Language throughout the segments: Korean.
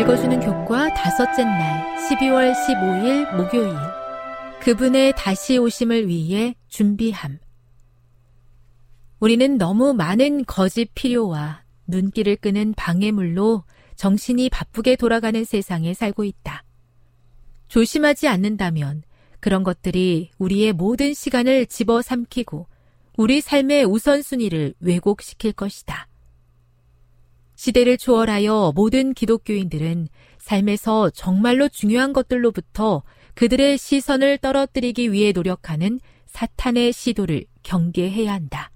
읽어주는 교과 다섯째 날 12월 15일 목요일 그분의 다시 오심을 위해 준비함 우리는 너무 많은 거짓 필요와 눈길을 끄는 방해물로 정신이 바쁘게 돌아가는 세상에 살고 있다. 조심하지 않는다면 그런 것들이 우리의 모든 시간을 집어삼키고 우리 삶의 우선순위를 왜곡시킬 것이다. 시대를 초월하여 모든 기독교인들은 삶에서 정말로 중요한 것들로부터 그들의 시선을 떨어뜨리기 위해 노력하는 사탄의 시도를 경계해야 한다.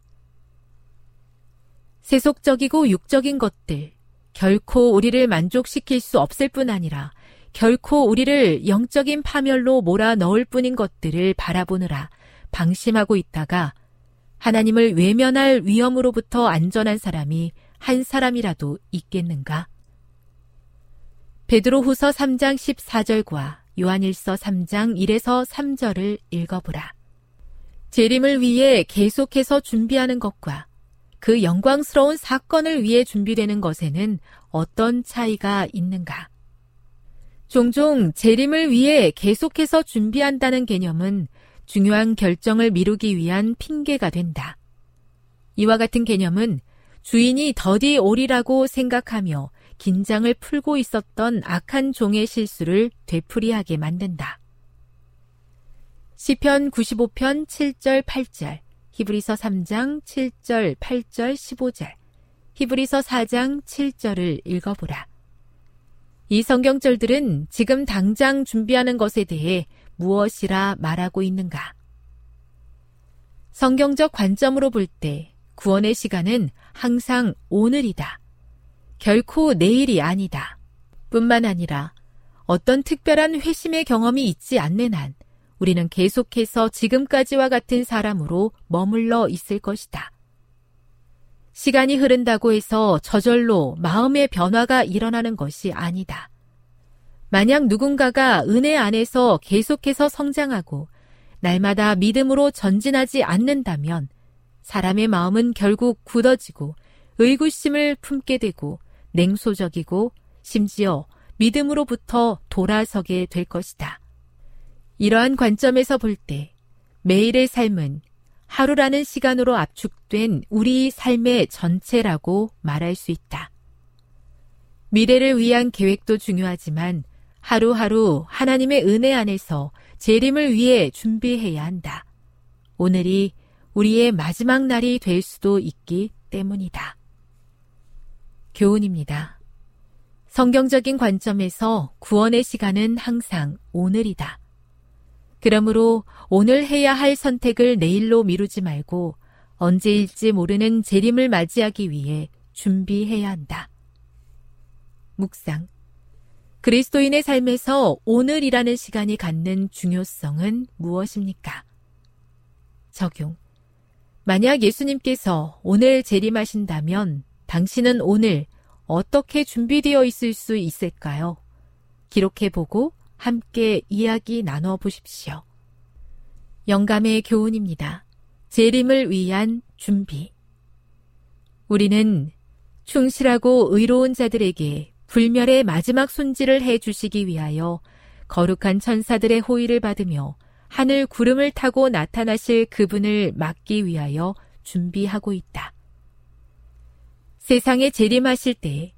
세속적이고 육적인 것들, 결코 우리를 만족시킬 수 없을 뿐 아니라 결코 우리를 영적인 파멸로 몰아 넣을 뿐인 것들을 바라보느라 방심하고 있다가 하나님을 외면할 위험으로부터 안전한 사람이 한 사람이라도 있겠는가? 베드로 후서 3장 14절과 요한일서 3장 1에서 3절을 읽어보라. 재림을 위해 계속해서 준비하는 것과 그 영광스러운 사건을 위해 준비되는 것에는 어떤 차이가 있는가? 종종 재림을 위해 계속해서 준비한다는 개념은 중요한 결정을 미루기 위한 핑계가 된다. 이와 같은 개념은 주인이 더디 오리라고 생각하며 긴장을 풀고 있었던 악한 종의 실수를 되풀이하게 만든다. 시편 95편 7절 8절, 히브리서 3장 7절 8절 15절, 히브리서 4장 7절을 읽어보라. 이 성경절들은 지금 당장 준비하는 것에 대해 무엇이라 말하고 있는가? 성경적 관점으로 볼 때 구원의 시간은 항상 오늘이다. 결코 내일이 아니다. 뿐만 아니라 어떤 특별한 회심의 경험이 있지 않는 한 우리는 계속해서 지금까지와 같은 사람으로 머물러 있을 것이다. 시간이 흐른다고 해서 저절로 마음의 변화가 일어나는 것이 아니다. 만약 누군가가 은혜 안에서 계속해서 성장하고 날마다 믿음으로 전진하지 않는다면 사람의 마음은 결국 굳어지고 의구심을 품게 되고 냉소적이고 심지어 믿음으로부터 돌아서게 될 것이다. 이러한 관점에서 볼 때 매일의 삶은 하루라는 시간으로 압축된 우리 삶의 전체라고 말할 수 있다. 미래를 위한 계획도 중요하지만 하루하루 하나님의 은혜 안에서 재림을 위해 준비해야 한다. 오늘이 우리의 마지막 날이 될 수도 있기 때문이다. 교훈입니다. 성경적인 관점에서 구원의 시간은 항상 오늘이다. 그러므로 오늘 해야 할 선택을 내일로 미루지 말고 언제일지 모르는 재림을 맞이하기 위해 준비해야 한다. 묵상. 그리스도인의 삶에서 오늘이라는 시간이 갖는 중요성은 무엇입니까? 적용. 만약 예수님께서 오늘 재림하신다면 당신은 오늘 어떻게 준비되어 있을 수 있을까요? 기록해보고 함께 이야기 나눠 보십시오. 영감의 교훈입니다. 재림을 위한 준비. 우리는 충실하고 의로운 자들에게 불멸의 마지막 손질을 해 주시기 위하여 거룩한 천사들의 호의를 받으며 하늘 구름을 타고 나타나실 그분을 막기 위하여 준비하고 있다. 세상에 재림하실 때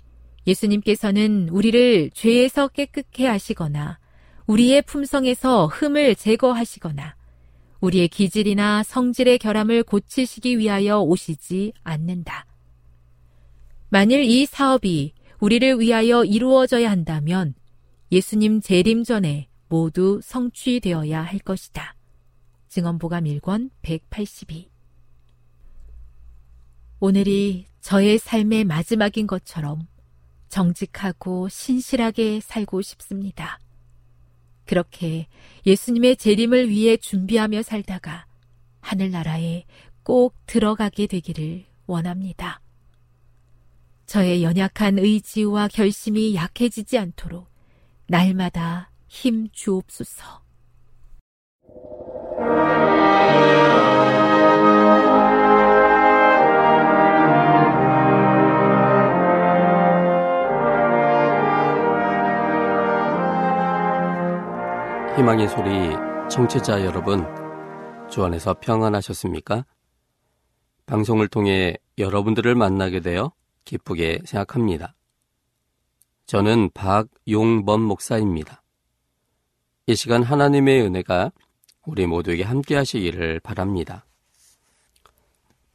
예수님께서는 우리를 죄에서 깨끗해 하시거나 우리의 품성에서 흠을 제거하시거나 우리의 기질이나 성질의 결함을 고치시기 위하여 오시지 않는다. 만일 이 사업이 우리를 위하여 이루어져야 한다면 예수님 재림 전에 모두 성취되어야 할 것이다. 증언보감 1권 182 오늘이 저의 삶의 마지막인 것처럼 정직하고 신실하게 살고 싶습니다. 그렇게 예수님의 재림을 위해 준비하며 살다가 하늘나라에 꼭 들어가게 되기를 원합니다. 저의 연약한 의지와 결심이 약해지지 않도록 날마다 힘 주옵소서. 희망의 소리 청취자 여러분, 주 안에서 평안하셨습니까? 방송을 통해 여러분들을 만나게 되어 기쁘게 생각합니다. 저는 박용범 목사입니다. 이 시간 하나님의 은혜가 우리 모두에게 함께 하시기를 바랍니다.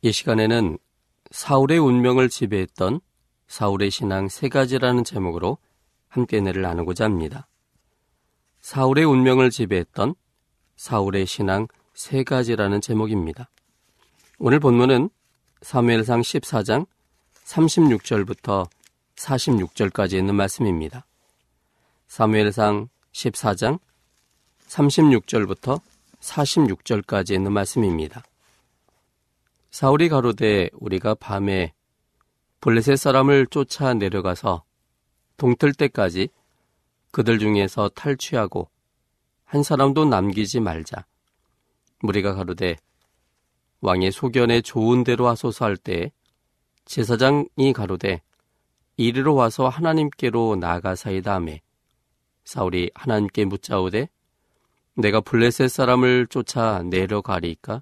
이 시간에는 사울의 운명을 지배했던 사울의 신앙 세 가지라는 제목으로 함께 은혜를 나누고자 합니다. 사울의 운명을 지배했던 사울의 신앙 세 가지라는 제목입니다. 오늘 본문은 사무엘상 14장 36절부터 46절까지 있는 말씀입니다. 사무엘상 14장 36절부터 46절까지 있는 말씀입니다. 사울이 가로되 우리가 밤에 블레셋 사람을 쫓아 내려가서 동틀 때까지 그들 중에서 탈취하고 한 사람도 남기지 말자. 무리가 가로되 왕의 소견에 좋은 대로 하소서 할 때 제사장이 가로되 이리로 와서 하나님께로 나아가사이다 하매 사울이 하나님께 묻자오되 내가 블레셋 사람을 쫓아 내려가리까?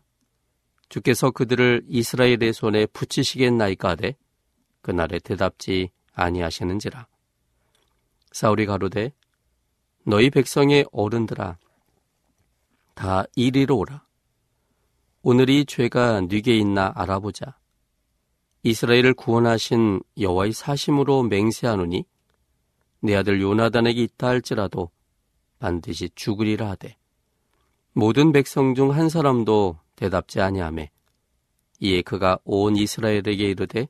주께서 그들을 이스라엘의 손에 붙이시겠나이까 하되 그날에 대답지 아니하시는지라. 사울이 가로되 너희 백성의 어른들아 다 이리로 오라. 오늘이 죄가 네게 있나 알아보자. 이스라엘을 구원하신 여호와의 사심으로 맹세하노니 내 아들 요나단에게 있다 할지라도 반드시 죽으리라 하되 모든 백성 중 한 사람도 대답지 아니하매 이에 그가 온 이스라엘에게 이르되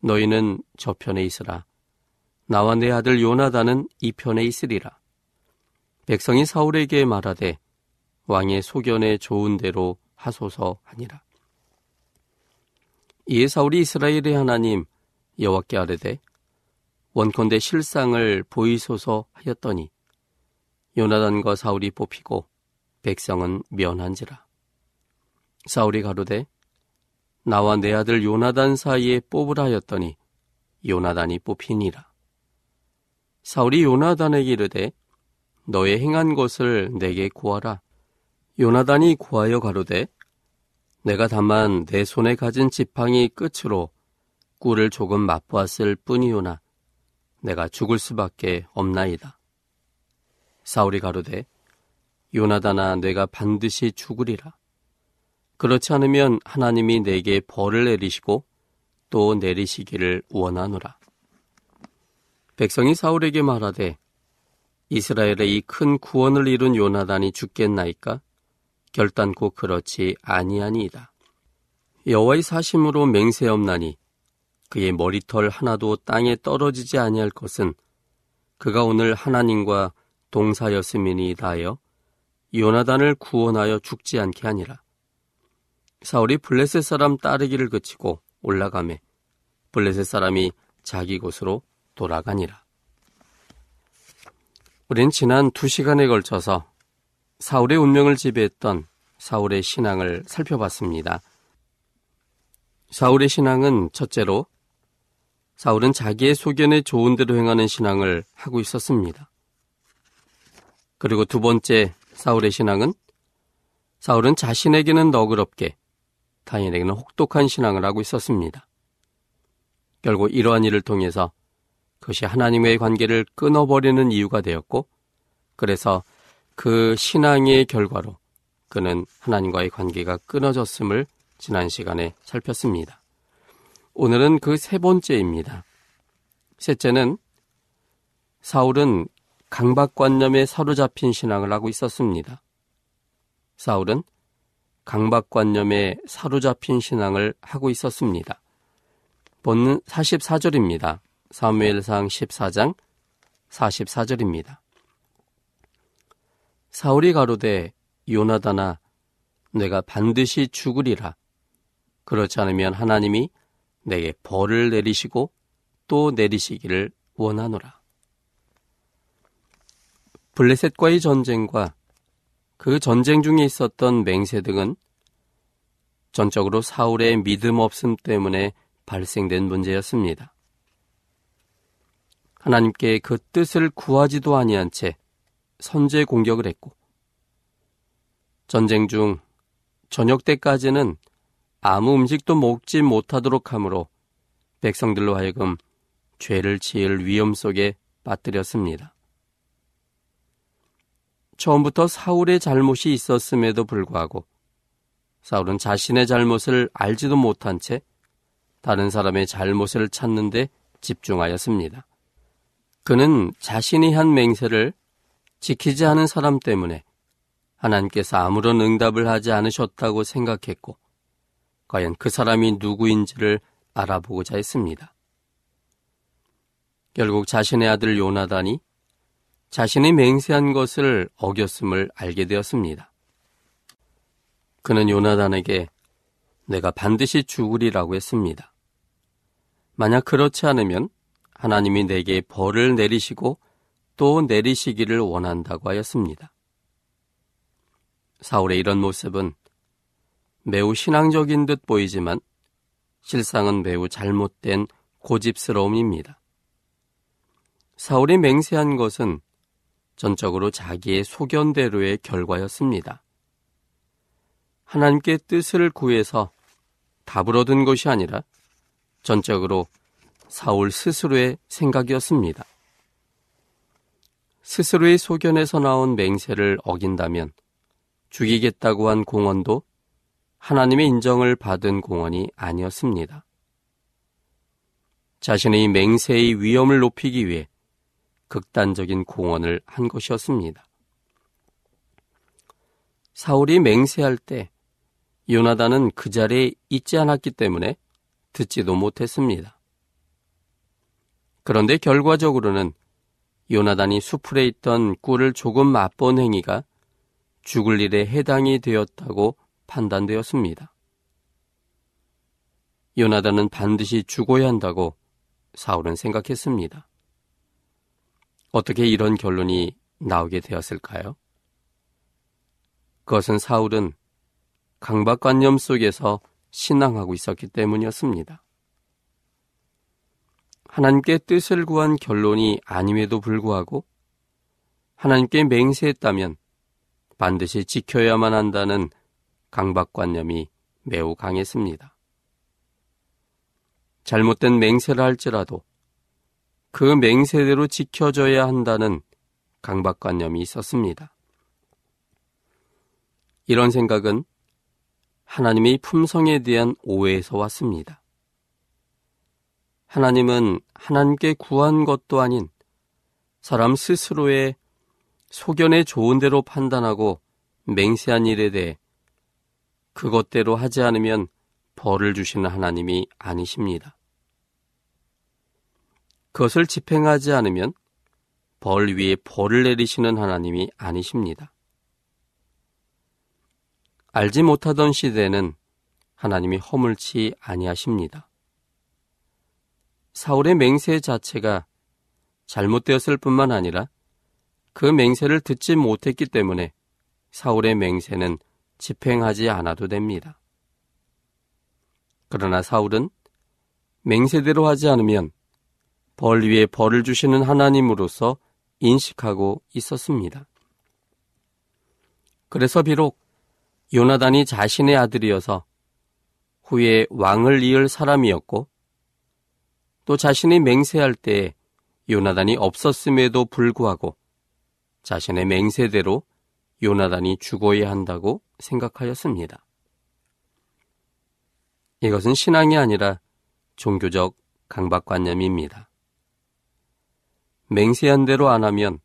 너희는 저편에 있으라. 나와 내 아들 요나단은 이 편에 있으리라. 백성이 사울에게 말하되 왕의 소견에 좋은 대로 하소서 하니라. 이에 사울이 이스라엘의 하나님 여호와께 아뢰되 원컨대 실상을 보이소서 하였더니 요나단과 사울이 뽑히고 백성은 면한지라. 사울이 가로되 나와 내 아들 요나단 사이에 뽑으라 하였더니 요나단이 뽑히니라. 사울이 요나단에게 이르되 너의 행한 것을 내게 구하라. 요나단이 구하여 가로되 내가 다만 내 손에 가진 지팡이 끝으로 꿀을 조금 맛보았을 뿐이오나 내가 죽을 수밖에 없나이다. 사울이 가로되 요나단아 내가 반드시 죽으리라. 그렇지 않으면 하나님이 내게 벌을 내리시고 또 내리시기를 원하노라. 백성이 사울에게 말하되 이스라엘의 이 큰 구원을 이룬 요나단이 죽겠나이까? 결단코 그렇지 아니하니이다. 여호와의 사심으로 맹세없나니 그의 머리털 하나도 땅에 떨어지지 아니할 것은 그가 오늘 하나님과 동사였음이니이다 하여 요나단을 구원하여 죽지 않게 하니라. 사울이 블레셋 사람 따르기를 그치고 올라가매 블레셋 사람이 자기 곳으로 돌아가니라. 우린 지난 두 시간에 걸쳐서 사울의 운명을 지배했던 사울의 신앙을 살펴봤습니다. 사울의 신앙은 첫째로 사울은 자기의 소견에 좋은 대로 행하는 신앙을 하고 있었습니다. 그리고 두 번째 사울의 신앙은 사울은 자신에게는 너그럽게 타인에게는 혹독한 신앙을 하고 있었습니다. 결국 이러한 일을 통해서 그것이 하나님과의 관계를 끊어버리는 이유가 되었고, 그래서 그 신앙의 결과로 그는 하나님과의 관계가 끊어졌음을 지난 시간에 살폈습니다. 오늘은 그 세 번째입니다. 셋째는 사울은 강박관념에 사로잡힌 신앙을 하고 있었습니다. 사울은 강박관념에 사로잡힌 신앙을 하고 있었습니다. 본문 44절입니다. 사무엘상 14장 44절입니다. 사울이 가로되 요나다나 내가 반드시 죽으리라. 그렇지 않으면 하나님이 내게 벌을 내리시고 또 내리시기를 원하노라. 블레셋과의 전쟁과 그 전쟁 중에 있었던 맹세 등은 전적으로 사울의 믿음 없음 때문에 발생된 문제였습니다. 하나님께 그 뜻을 구하지도 아니한 채 선제 공격을 했고 전쟁 중 저녁 때까지는 아무 음식도 먹지 못하도록 하므로 백성들로 하여금 죄를 지을 위험 속에 빠뜨렸습니다. 처음부터 사울의 잘못이 있었음에도 불구하고 사울은 자신의 잘못을 알지도 못한 채 다른 사람의 잘못을 찾는데 집중하였습니다. 그는 자신이 한 맹세를 지키지 않은 사람 때문에 하나님께서 아무런 응답을 하지 않으셨다고 생각했고, 과연 그 사람이 누구인지를 알아보고자 했습니다. 결국 자신의 아들 요나단이 자신이 맹세한 것을 어겼음을 알게 되었습니다. 그는 요나단에게 내가 반드시 죽으리라고 했습니다. 만약 그렇지 않으면 하나님이 내게 벌을 내리시고 또 내리시기를 원한다고 하였습니다. 사울의 이런 모습은 매우 신앙적인 듯 보이지만 실상은 매우 잘못된 고집스러움입니다. 사울이 맹세한 것은 전적으로 자기의 소견대로의 결과였습니다. 하나님께 뜻을 구해서 답을 얻은 것이 아니라 전적으로 사울 스스로의 생각이었습니다. 스스로의 소견에서 나온 맹세를 어긴다면 죽이겠다고 한 공원도 하나님의 인정을 받은 공원이 아니었습니다. 자신의 맹세의 위험을 높이기 위해 극단적인 공헌을 한 것이었습니다. 사울이 맹세할 때 요나단은 그 자리에 있지 않았기 때문에 듣지도 못했습니다. 그런데 결과적으로는 요나단이 수풀에 있던 꿀을 조금 맛본 행위가 죽을 일에 해당이 되었다고 판단되었습니다. 요나단은 반드시 죽어야 한다고 사울은 생각했습니다. 어떻게 이런 결론이 나오게 되었을까요? 그것은 사울은 강박관념 속에서 신앙하고 있었기 때문이었습니다. 하나님께 뜻을 구한 결론이 아님에도 불구하고 하나님께 맹세했다면 반드시 지켜야만 한다는 강박관념이 매우 강했습니다. 잘못된 맹세를 할지라도 그 맹세대로 지켜져야 한다는 강박관념이 있었습니다. 이런 생각은 하나님의 품성에 대한 오해에서 왔습니다. 하나님은 하나님께 구한 것도 아닌 사람 스스로의 소견에 좋은 대로 판단하고 맹세한 일에 대해 그것대로 하지 않으면 벌을 주시는 하나님이 아니십니다. 그것을 집행하지 않으면 벌 위에 벌을 내리시는 하나님이 아니십니다. 알지 못하던 시대는 하나님이 허물치 아니하십니다. 사울의 맹세 자체가 잘못되었을 뿐만 아니라 그 맹세를 듣지 못했기 때문에 사울의 맹세는 집행하지 않아도 됩니다. 그러나 사울은 맹세대로 하지 않으면 벌 위에 벌을 주시는 하나님으로서 인식하고 있었습니다. 그래서 비록 요나단이 자신의 아들이어서 후에 왕을 이을 사람이었고 또 자신이 맹세할 때 요나단이 없었음에도 불구하고 자신의 맹세대로 요나단이 죽어야 한다고 생각하였습니다. 이것은 신앙이 아니라 종교적 강박관념입니다. 맹세한 대로 안 하면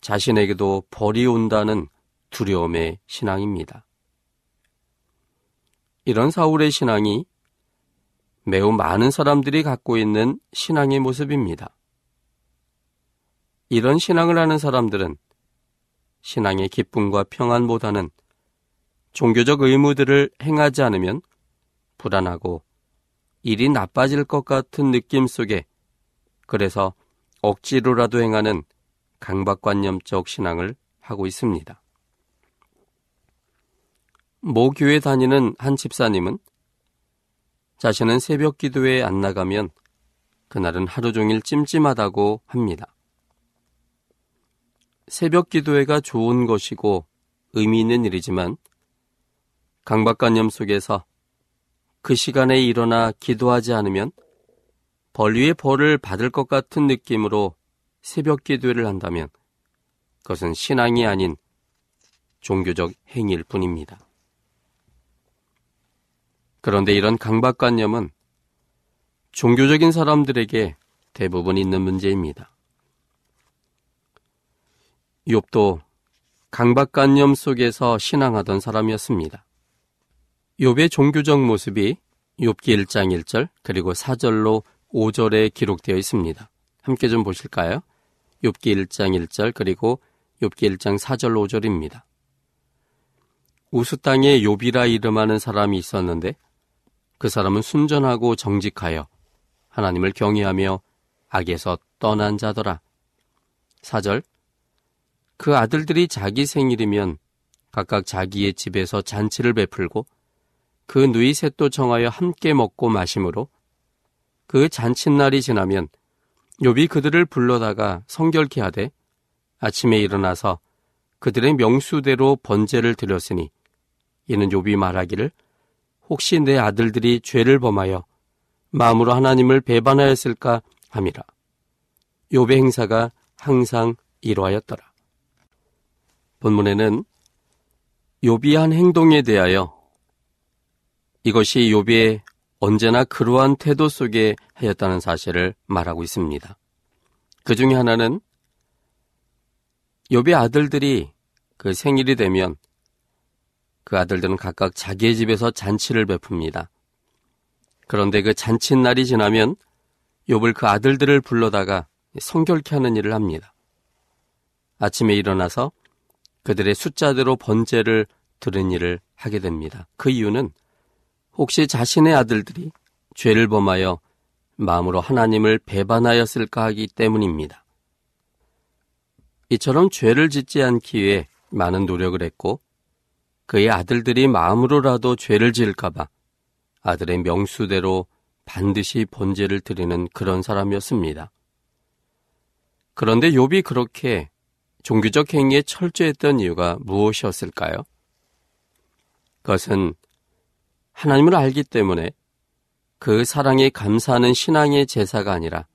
자신에게도 벌이 온다는 두려움의 신앙입니다. 이런 사울의 신앙이 매우 많은 사람들이 갖고 있는 신앙의 모습입니다. 이런 신앙을 하는 사람들은 신앙의 기쁨과 평안보다는 종교적 의무들을 행하지 않으면 불안하고 일이 나빠질 것 같은 느낌 속에 그래서 억지로라도 행하는 강박관념적 신앙을 하고 있습니다. 모 교회 다니는 한 집사님은 자신은 새벽 기도에 안 나가면 그날은 하루 종일 찜찜하다고 합니다. 새벽 기도회가 좋은 것이고 의미 있는 일이지만 강박관념 속에서 그 시간에 일어나 기도하지 않으면 벌 위에 벌을 받을 것 같은 느낌으로 새벽 기도회를 한다면 그것은 신앙이 아닌 종교적 행위일 뿐입니다. 그런데 이런 강박관념은 종교적인 사람들에게 대부분 있는 문제입니다. 욥도 강박관념 속에서 신앙하던 사람이었습니다. 욥의 종교적 모습이 욥기 1장 1절 그리고 4절로 5절에 기록되어 있습니다. 함께 좀 보실까요? 욥기 1장 1절 그리고 욥기 1장 4절 5절입니다. 우스 땅에 욥이라 이름하는 사람이 있었는데 그 사람은 순전하고 정직하여 하나님을 경외하며 악에서 떠난 자더라. 4절 그 아들들이 자기 생일이면 각각 자기의 집에서 잔치를 베풀고 그 누이 셋도 정하여 함께 먹고 마심으로 그 잔칫날이 지나면 욥이 그들을 불러다가 성결케 하되 아침에 일어나서 그들의 명수대로 번제를 드렸으니 이는 욥이 말하기를 혹시 내 아들들이 죄를 범하여 마음으로 하나님을 배반하였을까 함이라. 욥의 행사가 항상 이러하였더라. 본문에는 욥이 한 행동에 대하여 이것이 욥의 언제나 그러한 태도 속에 하였다는 사실을 말하고 있습니다. 그 중에 하나는 욥의 아들들이 그 생일이 되면 그 아들들은 각각 자기의 집에서 잔치를 베풉니다. 그런데 그 잔칫날이 지나면 욥을 그 아들들을 불러다가 성결케 하는 일을 합니다. 아침에 일어나서 그들의 숫자대로 번제를 들은 일을 하게 됩니다. 그 이유는 혹시 자신의 아들들이 죄를 범하여 마음으로 하나님을 배반하였을까 하기 때문입니다. 이처럼 죄를 짓지 않기 위해 많은 노력을 했고 그의 아들들이 마음으로라도 죄를 지을까봐 아들의 명수대로 반드시 번제를 드리는 그런 사람이었습니다. 그런데 욥이 그렇게 종교적 행위에 철저했던 이유가 무엇이었을까요? 그것은 하나님을 알기 때문에 그 사랑에 감사하는 신앙의 제사가 아니라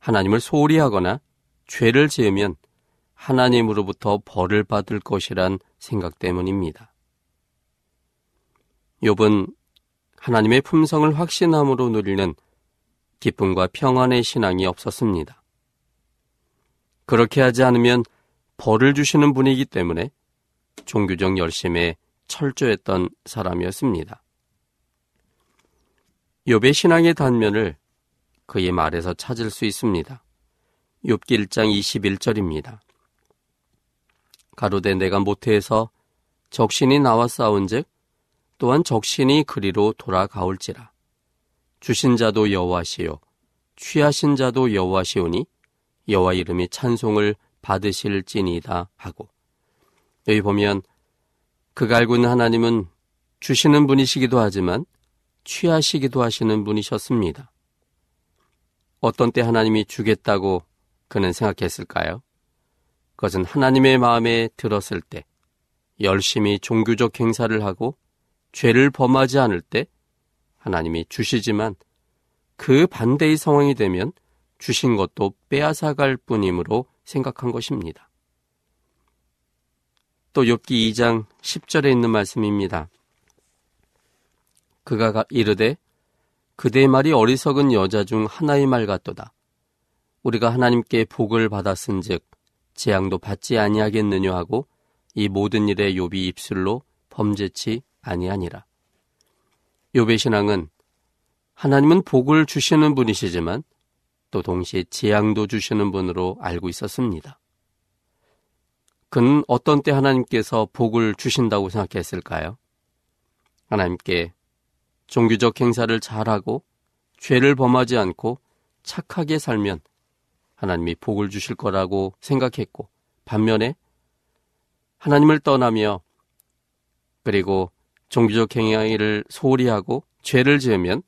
하나님을 소홀히 하거나 죄를 지으면 하나님으로부터 벌을 받을 것이란 생각 때문입니다. 욥은 하나님의 품성을 확신함으로 누리는 기쁨과 평안의 신앙이 없었습니다. 그렇게 하지 않으면 벌을 주시는 분이기 때문에 종교적 열심에 철저했던 사람이었습니다. 욥의 신앙의 단면을 그의 말에서 찾을 수 있습니다. 욥기 1장 21절입니다. 가로되 내가 모태에서 적신이 나와 싸운즉 또한 적신이 그리로 돌아가올지라. 주신 자도 여호와시요 취하신 자도 여호와시오니 여호와 이름이 찬송을 받으실지니다 하고 여기 보면 그가 알고 있는 하나님은 주시는 분이시기도 하지만 취하시기도 하시는 분이셨습니다. 어떤 때 하나님이 주겠다고 그는 생각했을까요? 그것은 하나님의 마음에 들었을 때 열심히 종교적 행사를 하고 죄를 범하지 않을 때 하나님이 주시지만 그 반대의 상황이 되면 주신 것도 빼앗아갈 뿐이므로 생각한 것입니다. 또 욥기 2장 10절에 있는 말씀입니다. 그가 이르되 그대의 말이 어리석은 여자 중 하나의 말 같도다. 우리가 하나님께 복을 받았은즉 재앙도 받지 아니하겠느냐 하고 이 모든 일에 욥이 입술로 범죄치 아니하니라. 욥의 신앙은 하나님은 복을 주시는 분이시지만 또 동시에 재앙도 주시는 분으로 알고 있었습니다. 그는 어떤 때 하나님께서 복을 주신다고 생각했을까요? 하나님께 종교적 행사를 잘하고 죄를 범하지 않고 착하게 살면 하나님이 복을 주실 거라고 생각했고 반면에 하나님을 떠나며 그리고 종교적 행위를 소홀히 하고 죄를 지으면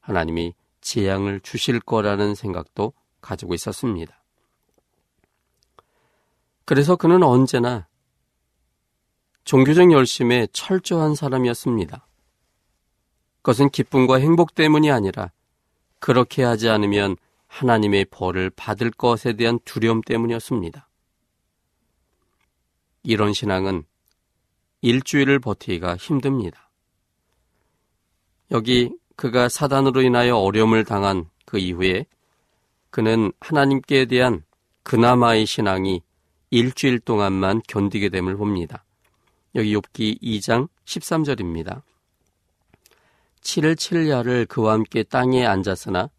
하나님이 재앙을 주실 거라는 생각도 가지고 있었습니다. 그래서 그는 언제나 종교적 열심에 철저한 사람이었습니다. 그것은 기쁨과 행복 때문이 아니라 그렇게 하지 않으면 하나님의 벌을 받을 것에 대한 두려움 때문이었습니다. 이런 신앙은 일주일을 버티기가 힘듭니다. 여기 그가 사단으로 인하여 어려움을 당한 그 이후에 그는 하나님께 대한 그나마의 신앙이 일주일 동안만 견디게 됨을 봅니다. 여기 욥기 2장 13절입니다. 7일 7야를 그와 함께 땅에 앉았으나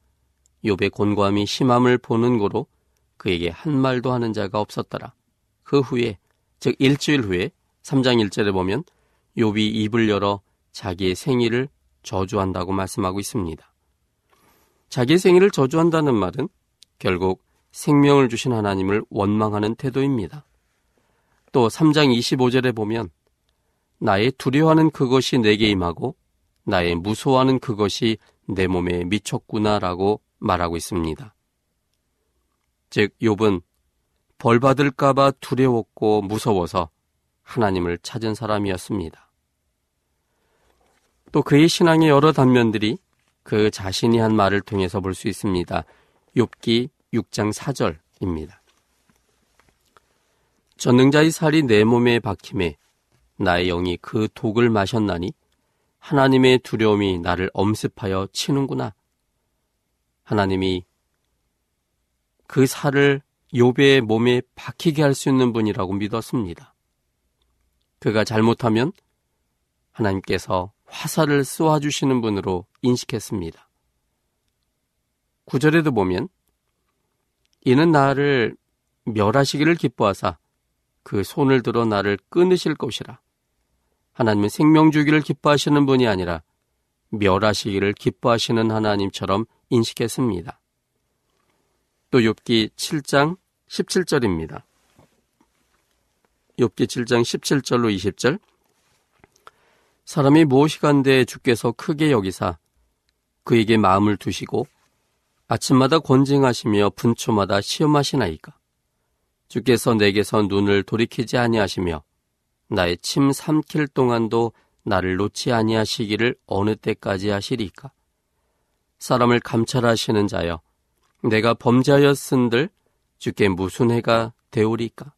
욥의 곤고함이 심함을 보는 고로 그에게 한 말도 하는 자가 없었더라. 그 후에 즉 일주일 후에 3장 1절에 보면 욥이 입을 열어 자기의 생일을 저주한다고 말씀하고 있습니다. 자기의 생일을 저주한다는 말은 결국 생명을 주신 하나님을 원망하는 태도입니다. 또 3장 25절에 보면 나의 두려워하는 그것이 내게 임하고 나의 무서워하는 그것이 내 몸에 미쳤구나라고 말하고 있습니다. 즉 욥은 벌 받을까 봐 두려웠고 무서워서 하나님을 찾은 사람이었습니다. 또 그의 신앙의 여러 단면들이 그 자신이 한 말을 통해서 볼 수 있습니다. 욥기 6장 4절입니다. 전능자의 살이 내 몸에 박힘에 나의 영이 그 독을 마셨나니 하나님의 두려움이 나를 엄습하여 치는구나. 하나님이 그 살을 요배의 몸에 박히게 할 수 있는 분이라고 믿었습니다. 그가 잘못하면 하나님께서 화살을 쏘아주시는 분으로 인식했습니다. 구절에도 보면 이는 나를 멸하시기를 기뻐하사 그 손을 들어 나를 끊으실 것이라. 하나님은 생명 주기를 기뻐하시는 분이 아니라 멸하시기를 기뻐하시는 하나님처럼 인식했습니다. 또 욥기 7장 17절입니다. 욥기 7장 17절로 20절 사람이 무엇이 간데 주께서 크게 여기사 그에게 마음을 두시고 아침마다 권징하시며 분초마다 시험하시나이까? 주께서 내게서 눈을 돌이키지 아니하시며 나의 침 삼킬 동안도 나를 놓지 아니하시기를 어느 때까지 하시리까? 사람을 감찰하시는 자여 내가 범죄하였은들 주께 무슨 해가 되오리까?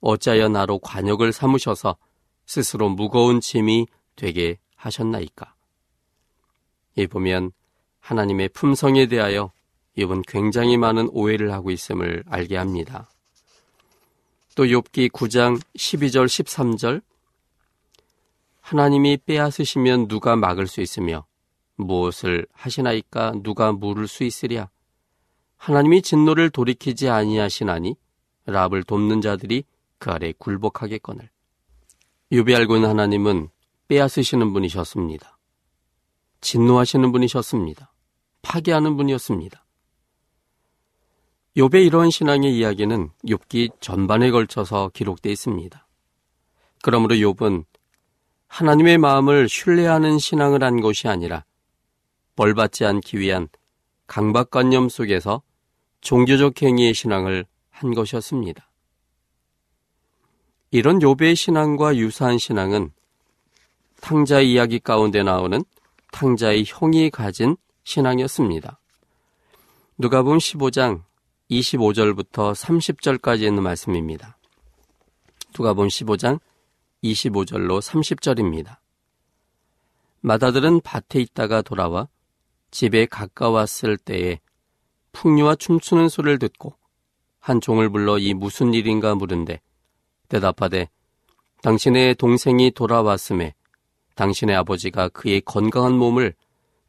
어찌하여 나로 관역을 삼으셔서 스스로 무거운 짐이 되게 하셨나이까? 이 보면 하나님의 품성에 대하여 욥은 굉장히 많은 오해를 하고 있음을 알게 합니다. 또 욥기 9장 12절 13절 하나님이 빼앗으시면 누가 막을 수 있으며 무엇을 하시나이까 누가 물을 수 있으랴 하나님이 진노를 돌이키지 아니하시나니 랍을 돕는 자들이 그 아래 굴복하겠거늘 욥이 알고 있는 하나님은 빼앗으시는 분이셨습니다. 진노하시는 분이셨습니다. 파괴하는 분이었습니다. 욥의 이러한 신앙의 이야기는 욥기 전반에 걸쳐서 기록되어 있습니다. 그러므로 욥은 하나님의 마음을 신뢰하는 신앙을 한 것이 아니라 벌받지 않기 위한 강박관념 속에서 종교적 행위의 신앙을 한 것이었습니다. 이런 욥의 신앙과 유사한 신앙은 탕자의 이야기 가운데 나오는 탕자의 형이 가진 신앙이었습니다. 누가복음 15장 25절부터 30절까지 있는 말씀입니다. 누가복음 15장 25절로 30절입니다. 마다들은 밭에 있다가 돌아와 집에 가까웠을 때에 풍류와 춤추는 소리를 듣고 한 종을 불러 이 무슨 일인가 물은데 대답하되 당신의 동생이 돌아왔음에 당신의 아버지가 그의 건강한 몸을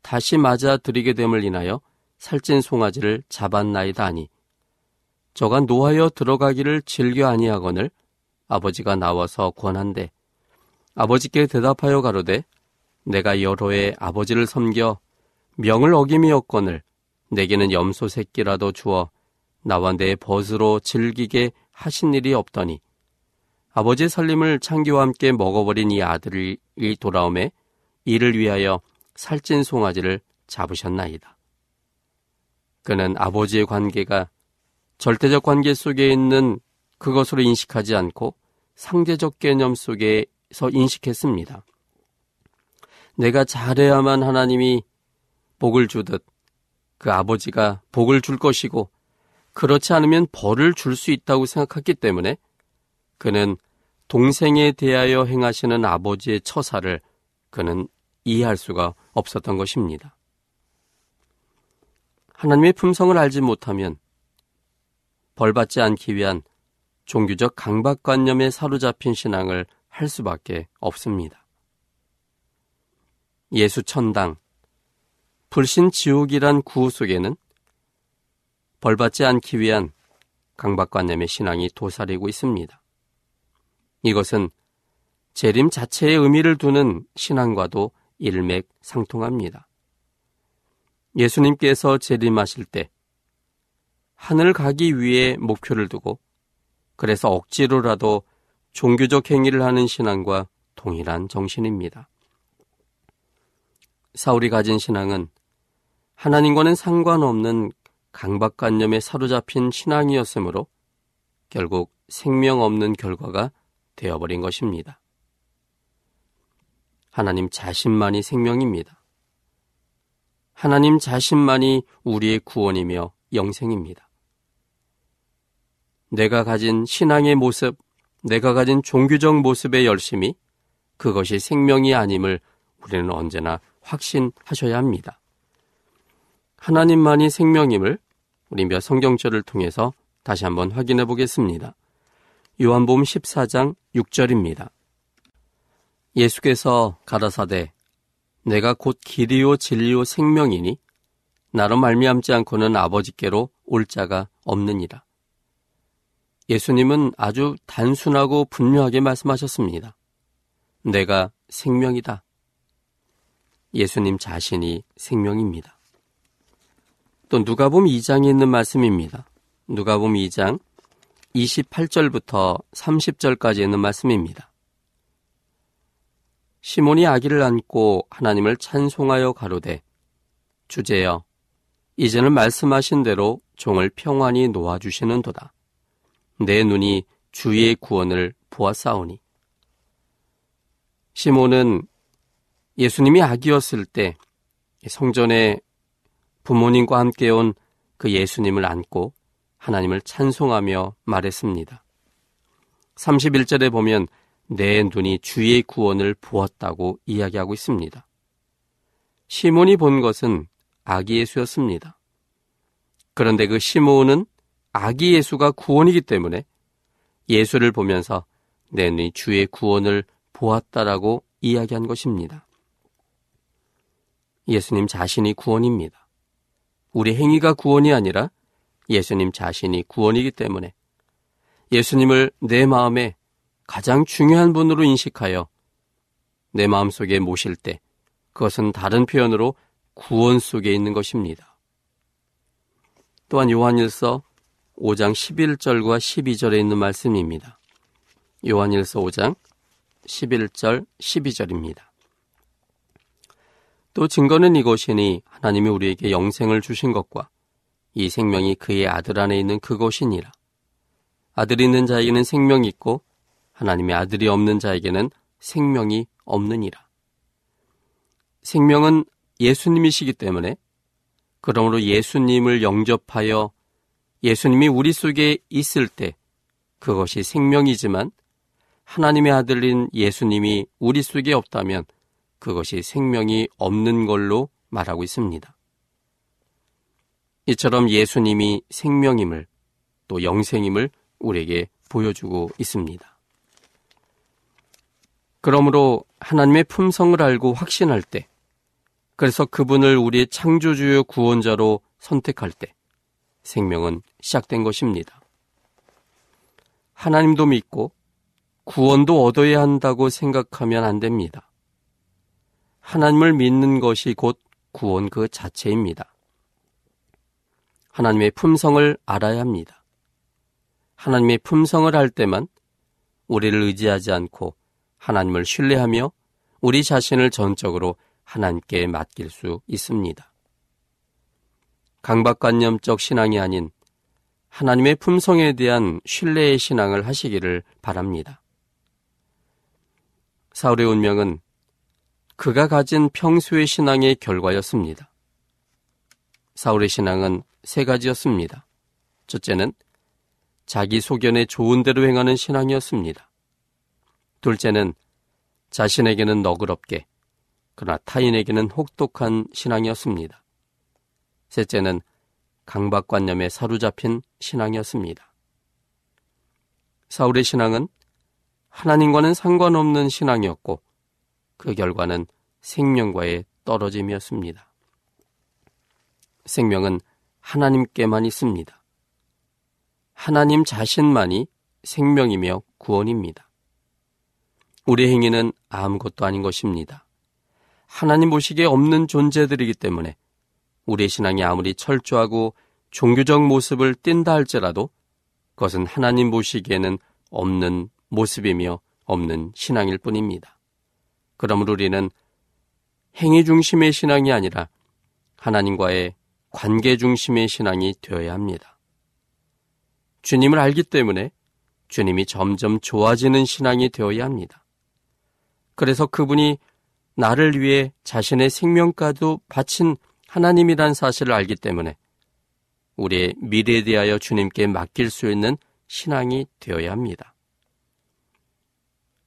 다시 맞아 드리게 됨을 인하여 살찐 송아지를 잡았나이다 하니 저가 노하여 들어가기를 즐겨 아니하거늘 아버지가 나와서 권한대 아버지께 대답하여 가로되 내가 여러 해 아버지를 섬겨 명을 어김이었거늘 내게는 염소 새끼라도 주어 나와 내 벗으로 즐기게 하신 일이 없더니 아버지의 살림을 창기와 함께 먹어버린 이 아들이 돌아오매 이를 위하여 살찐 송아지를 잡으셨나이다. 그는 아버지의 관계가 절대적 관계 속에 있는 그것으로 인식하지 않고 상대적 개념 속에서 인식했습니다. 내가 잘해야만 하나님이 복을 주듯 그 아버지가 복을 줄 것이고 그렇지 않으면 벌을 줄 수 있다고 생각했기 때문에 그는 동생에 대하여 행하시는 아버지의 처사를 그는 이해할 수가 없었던 것입니다. 하나님의 품성을 알지 못하면 벌받지 않기 위한 종교적 강박관념에 사로잡힌 신앙을 할 수밖에 없습니다. 예수 천당, 불신 지옥이란 구호 속에는 벌받지 않기 위한 강박관념의 신앙이 도사리고 있습니다. 이것은 재림 자체의 의미를 두는 신앙과도 일맥상통합니다. 예수님께서 재림하실 때 하늘 가기 위해 목표를 두고 그래서 억지로라도 종교적 행위를 하는 신앙과 동일한 정신입니다. 사울이 가진 신앙은 하나님과는 상관없는 강박관념에 사로잡힌 신앙이었으므로 결국 생명 없는 결과가 되어버린 것입니다. 하나님 자신만이 생명입니다. 하나님 자신만이 우리의 구원이며 영생입니다. 내가 가진 신앙의 모습, 내가 가진 종교적 모습의 열심이 그것이 생명이 아님을 우리는 언제나 확신하셔야 합니다. 하나님만이 생명임을 우리 몇 성경절을 통해서 다시 한번 확인해 보겠습니다. 요한복음 14장 6절입니다. 예수께서 가라사대 내가 곧 길이요 진리요 생명이니 나로 말미암지 않고는 아버지께로 올 자가 없느니라. 예수님은 아주 단순하고 분명하게 말씀하셨습니다. 내가 생명이다. 예수님 자신이 생명입니다. 또 누가복음 2장에 있는 말씀입니다. 누가복음 2장 28절부터 30절까지 있는 말씀입니다. 시몬이 아기를 안고 하나님을 찬송하여 가로되 주제여 이제는 말씀하신 대로 종을 평안히 놓아 주시는도다. 내 눈이 주의 구원을 보았사오니 시몬은 예수님이 아기였을 때 성전에 부모님과 함께 온 그 예수님을 안고 하나님을 찬송하며 말했습니다. 31절에 보면 내 눈이 주의 구원을 보았다고 이야기하고 있습니다. 시몬이 본 것은 아기 예수였습니다. 그런데 그 시몬은 아기 예수가 구원이기 때문에 예수를 보면서 내 눈이 주의 구원을 보았다라고 이야기한 것입니다. 예수님 자신이 구원입니다. 우리 행위가 구원이 아니라 예수님 자신이 구원이기 때문에 예수님을 내 마음에 가장 중요한 분으로 인식하여 내 마음속에 모실 때 그것은 다른 표현으로 구원 속에 있는 것입니다. 또한 요한일서 5장 11절과 12절에 있는 말씀입니다. 요한일서 5장 11절 12절입니다. 또 증거는 이것이니 하나님이 우리에게 영생을 주신 것과 이 생명이 그의 아들 안에 있는 그것이니라. 아들이 있는 자에게는 생명이 있고 하나님의 아들이 없는 자에게는 생명이 없느니라. 생명은 예수님이시기 때문에 그러므로 예수님을 영접하여 예수님이 우리 속에 있을 때 그것이 생명이지만 하나님의 아들인 예수님이 우리 속에 없다면 그것이 생명이 없는 걸로 말하고 있습니다. 이처럼 예수님이 생명임을 또 영생임을 우리에게 보여주고 있습니다. 그러므로 하나님의 품성을 알고 확신할 때, 그래서 그분을 우리의 창조주요 구원자로 선택할 때, 생명은 시작된 것입니다. 하나님도 믿고 구원도 얻어야 한다고 생각하면 안 됩니다. 하나님을 믿는 것이 곧 구원 그 자체입니다. 하나님의 품성을 알아야 합니다. 하나님의 품성을 알 때만 우리를 의지하지 않고 하나님을 신뢰하며 우리 자신을 전적으로 하나님께 맡길 수 있습니다. 강박관념적 신앙이 아닌 하나님의 품성에 대한 신뢰의 신앙을 하시기를 바랍니다. 사울의 운명은 그가 가진 평소의 신앙의 결과였습니다. 사울의 신앙은 세 가지였습니다. 첫째는 자기 소견에 좋은 대로 행하는 신앙이었습니다. 둘째는 자신에게는 너그럽게, 그러나 타인에게는 혹독한 신앙이었습니다. 셋째는 강박관념에 사로잡힌 신앙이었습니다. 사울의 신앙은 하나님과는 상관없는 신앙이었고 그 결과는 생명과의 떨어짐이었습니다. 생명은 하나님께만 있습니다. 하나님 자신만이 생명이며 구원입니다. 우리 행위는 아무것도 아닌 것입니다. 하나님 보시기에 없는 존재들이기 때문에 우리의 신앙이 아무리 철저하고 종교적 모습을 띈다 할지라도 그것은 하나님 보시기에는 없는 모습이며 없는 신앙일 뿐입니다. 그러므로 우리는 행위 중심의 신앙이 아니라 하나님과의 관계 중심의 신앙이 되어야 합니다. 주님을 알기 때문에 주님이 점점 좋아지는 신앙이 되어야 합니다. 그래서 그분이 나를 위해 자신의 생명까지도 바친 하나님이란 사실을 알기 때문에 우리의 미래에 대하여 주님께 맡길 수 있는 신앙이 되어야 합니다.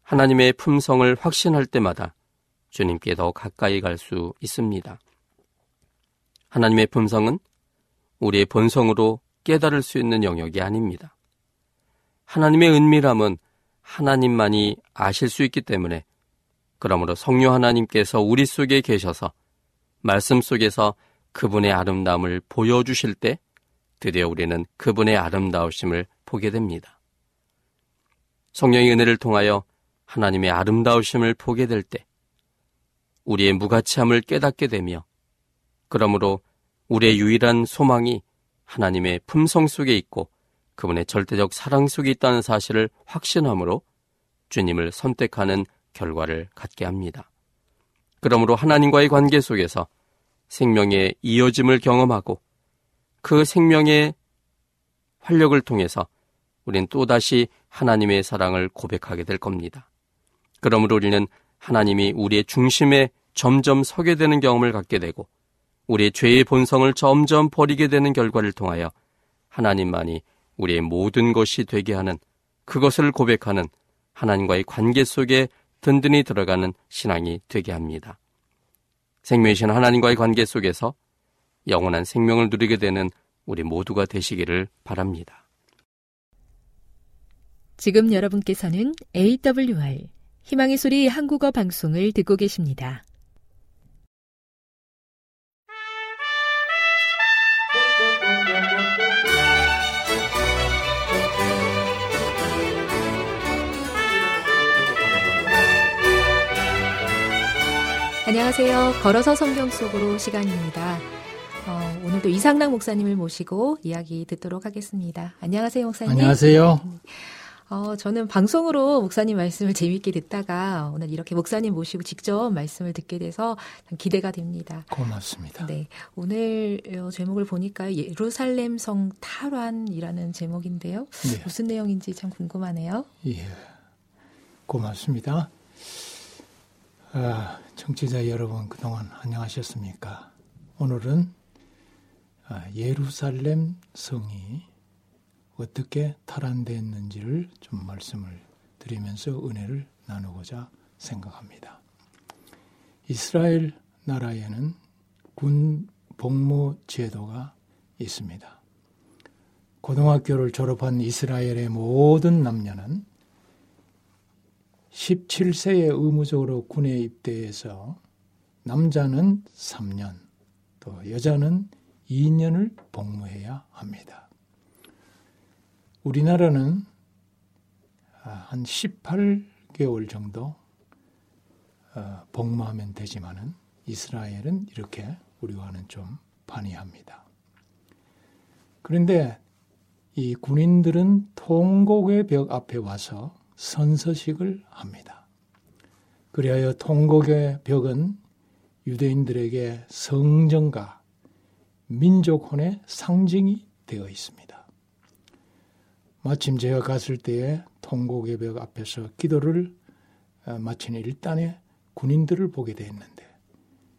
하나님의 품성을 확신할 때마다 주님께 더 가까이 갈 수 있습니다. 하나님의 품성은 우리의 본성으로 깨달을 수 있는 영역이 아닙니다. 하나님의 은밀함은 하나님만이 아실 수 있기 때문에 그러므로 성령 하나님께서 우리 속에 계셔서 말씀 속에서 그분의 아름다움을 보여주실 때 드디어 우리는 그분의 아름다우심을 보게 됩니다. 성령의 은혜를 통하여 하나님의 아름다우심을 보게 될 때 우리의 무가치함을 깨닫게 되며 그러므로 우리의 유일한 소망이 하나님의 품성 속에 있고 그분의 절대적 사랑 속에 있다는 사실을 확신함으로 주님을 선택하는 결과를 갖게 합니다. 그러므로 하나님과의 관계 속에서 생명의 이어짐을 경험하고 그 생명의 활력을 통해서 우린 또다시 하나님의 사랑을 고백하게 될 겁니다. 그러므로 우리는 하나님이 우리의 중심에 점점 서게 되는 경험을 갖게 되고 우리의 죄의 본성을 점점 버리게 되는 결과를 통하여 하나님만이 우리의 모든 것이 되게 하는 그것을 고백하는 하나님과의 관계 속에 든든히 들어가는 신앙이 되게 합니다. 생명이신 하나님과의 관계 속에서 영원한 생명을 누리게 되는 우리 모두가 되시기를 바랍니다. 지금 여러분께서는 AWR 희망의 소리 한국어 방송을 듣고 계십니다. 안녕하세요. 걸어서 성경 속으로 시간입니다. 어, 오늘도 이상락 목사님을 모시고 이야기 듣도록 하겠습니다. 안녕하세요, 목사님. 안녕하세요. 어, 저는 방송으로 목사님 말씀을 재미있게 듣다가 오늘 이렇게 목사님 모시고 직접 말씀을 듣게 돼서 기대가 됩니다. 고맙습니다. 네. 오늘 어, 제목을 보니까 예루살렘 성 탈환이라는 제목인데요. 네. 무슨 내용인지 참 궁금하네요. 예. 고맙습니다. 아, 청취자 여러분 그동안 안녕하셨습니까? 오늘은 아, 예루살렘 성이 어떻게 탈환됐는지를 좀 말씀을 드리면서 은혜를 나누고자 생각합니다. 이스라엘 나라에는 군 복무 제도가 있습니다. 고등학교를 졸업한 이스라엘의 모든 남녀는 17세에 의무적으로 군에 입대해서 남자는 3년, 또 여자는 2년을 복무해야 합니다. 우리나라는 한 18개월 정도 어, 복무하면 되지만은 이스라엘은 이렇게 우리와는 좀 반이합니다. 그런데 이 군인들은 통곡의 벽 앞에 와서 선서식을 합니다. 그리하여 통곡의 벽은 유대인들에게 성정과 민족혼의 상징이 되어 있습니다. 마침 제가 갔을 때에 통곡의 벽 앞에서 기도를 어, 마치는 일단에 군인들을 보게 되었는데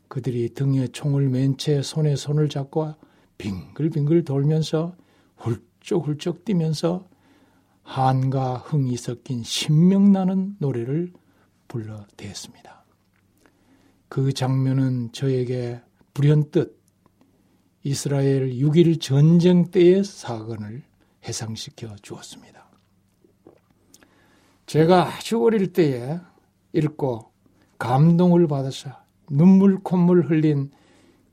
그들이 등에 총을 맨 채 손에 손을 잡고 빙글빙글 돌면서 훌쩍훌쩍 뛰면서 한과 흥이 섞인 신명나는 노래를 불러대었습니다. 그 장면은 저에게 불현듯 이스라엘 6일 전쟁 때의 사건을 해상시켜 주었습니다. 제가 아주 어릴 때에 읽고 감동을 받아서 눈물 콧물 흘린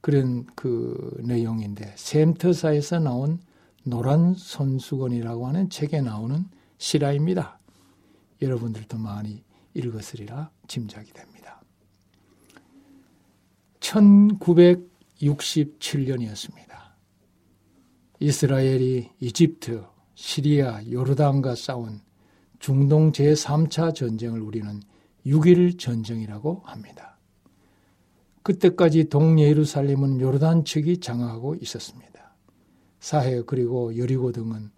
그런 그 내용인데 샘터사에서 나온 노란 손수건이라고 하는 책에 나오는 실화입니다. 여러분들도 많이 읽었으리라 짐작이 됩니다. 1967년이었습니다. 이스라엘이 이집트, 시리아, 요르단과 싸운 중동 제3차 전쟁을 우리는 6일 전쟁이라고 합니다. 그때까지 동예루살렘은 요르단 측이 장악하고 있었습니다. 사해 그리고 여리고 등은